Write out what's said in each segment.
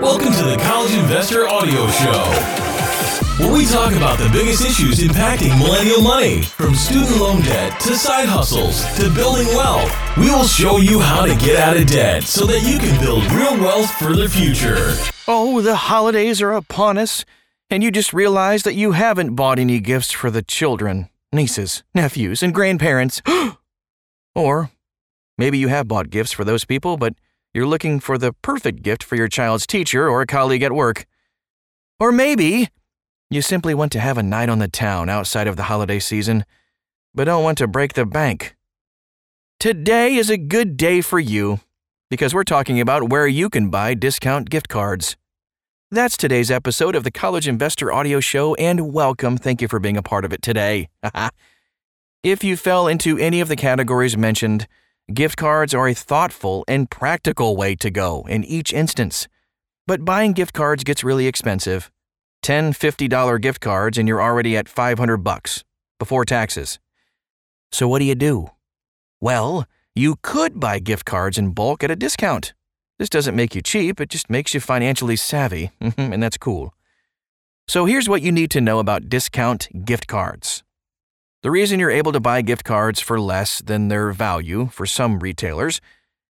Welcome to the College Investor Audio Show, where we talk about the biggest issues impacting millennial money, from student loan debt to side hustles to building wealth. We will show you how to get out of debt so that you can build real wealth for the future. Oh, the holidays are upon us, and you just realized that you haven't bought any gifts for the children, nieces, nephews, and grandparents. or maybe you have bought gifts for those people, but you're looking for the perfect gift for your child's teacher or a colleague at work. Or maybe you simply want to have a night on the town outside of the holiday season, but don't want to break the bank. Today is a good day for you because we're talking about where you can buy discount gift cards. That's today's episode of the College Investor Audio Show, and welcome. Thank you for being a part of it today. if you fell into any of the categories mentioned, Gift cards are a thoughtful and practical way to go in each instance. But buying gift cards gets really expensive. $10, $50 gift cards and you're already at 500 bucks before taxes. So what do you do? Well, you could buy gift cards in bulk at a discount. This doesn't make you cheap, it just makes you financially savvy, and that's cool. So here's what you need to know about discount gift cards. The reason you're able to buy gift cards for less than their value for some retailers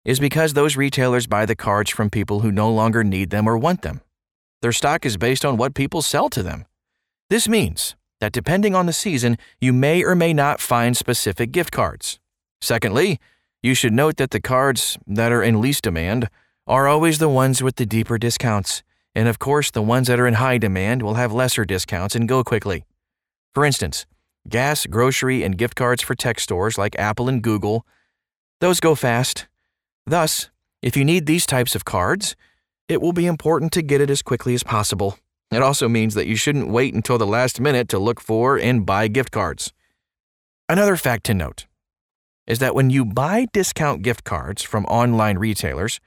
is because those retailers buy the cards from people who no longer need them or want them. Their stock is based on what people sell to them. This means that depending on the season, you may or may not find specific gift cards. Secondly, you should note that the cards that are in least demand are always the ones with the deeper discounts. And of course, the ones that are in high demand will have lesser discounts and go quickly. For instance, gas, grocery, and gift cards for tech stores like Apple and Google. Those go fast. Thus, if you need these types of cards, it will be important to get it as quickly as possible. It also means that you shouldn't wait until the last minute to look for and buy gift cards. Another fact to note is that when you buy discount gift cards from online retailers,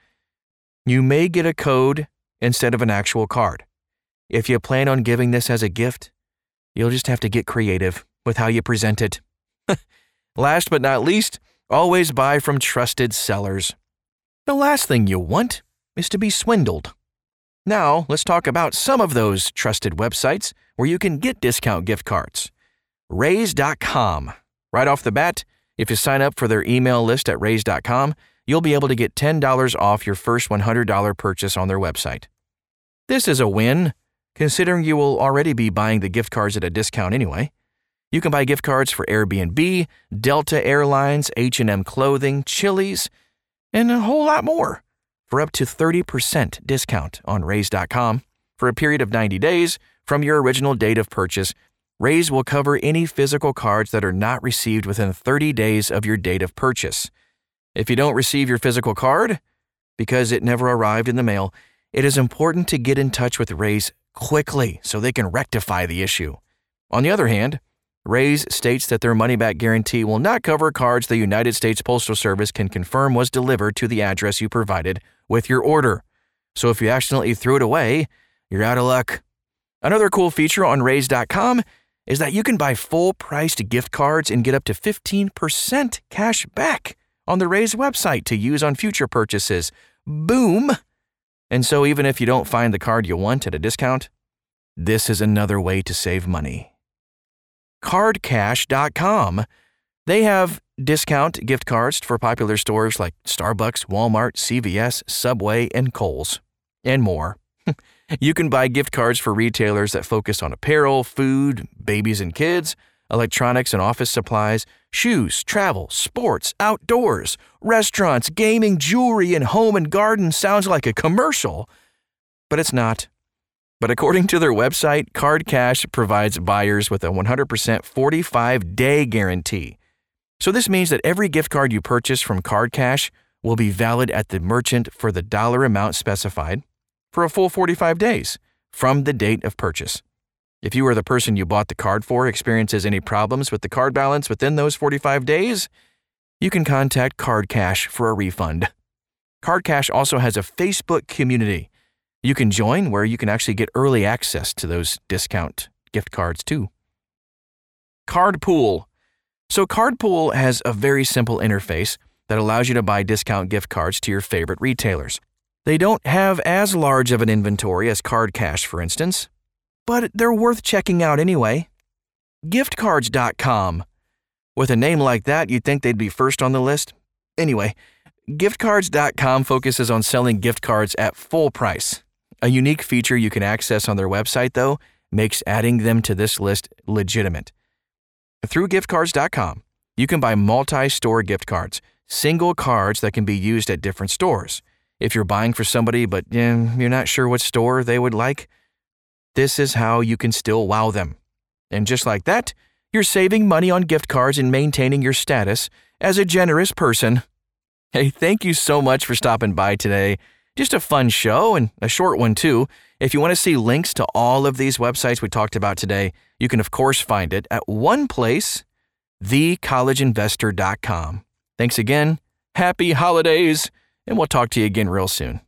you may get a code instead of an actual card. If you plan on giving this as a gift, you'll just have to get creative with how you present it. last but not least, always buy from trusted sellers. The last thing you want is to be swindled. Now, let's talk about some of those trusted websites where you can get discount gift cards. Raise.com. Right off the bat, if you sign up for their email list at Raise.com, you'll be able to get $10 off your first $100 purchase on their website. This is a win, considering you will already be buying the gift cards at a discount anyway. You can buy gift cards for Airbnb, Delta Airlines, H&M Clothing, Chili's, and a whole lot more for up to 30% discount on Raise.com for a period of 90 days from your original date of purchase. Raise will cover any physical cards that are not received within 30 days of your date of purchase. If you don't receive your physical card because it never arrived in the mail, it is important to get in touch with Raise quickly so they can rectify the issue. On the other hand, Raise states that their money back guarantee will not cover cards the United States Postal Service can confirm was delivered to the address you provided with your order. So if you accidentally threw it away, you're out of luck. Another cool feature on Raise.com is that you can buy full priced gift cards and get up to 15% cash back on the Raise website to use on future purchases. Boom! And so even if you don't find the card you want at a discount, this is another way to save money cardcash.com. They have discount gift cards for popular stores like Starbucks, Walmart, CVS, Subway, and Kohl's, and more. you can buy gift cards for retailers that focus on apparel, food, babies and kids, electronics and office supplies, shoes, travel, sports, outdoors, restaurants, gaming, jewelry, and home and garden sounds like a commercial. But it's not. But according to their website, Card Cash provides buyers with a 100% 45 day guarantee. So this means that every gift card you purchase from Card Cash will be valid at the merchant for the dollar amount specified for a full 45 days from the date of purchase. If you or the person you bought the card for experiences any problems with the card balance within those 45 days, you can contact Card Cash for a refund. Card Cash also has a Facebook community you can join where you can actually get early access to those discount gift cards too. Cardpool. So, Cardpool has a very simple interface that allows you to buy discount gift cards to your favorite retailers. They don't have as large of an inventory as Card Cash, for instance, but they're worth checking out anyway. Giftcards.com. With a name like that, you'd think they'd be first on the list. Anyway, giftcards.com focuses on selling gift cards at full price. A unique feature you can access on their website, though, makes adding them to this list legitimate. Through giftcards.com, you can buy multi store gift cards, single cards that can be used at different stores. If you're buying for somebody but eh, you're not sure what store they would like, this is how you can still wow them. And just like that, you're saving money on gift cards and maintaining your status as a generous person. Hey, thank you so much for stopping by today. Just a fun show and a short one, too. If you want to see links to all of these websites we talked about today, you can, of course, find it at one place thecollegeinvestor.com. Thanks again. Happy holidays, and we'll talk to you again real soon.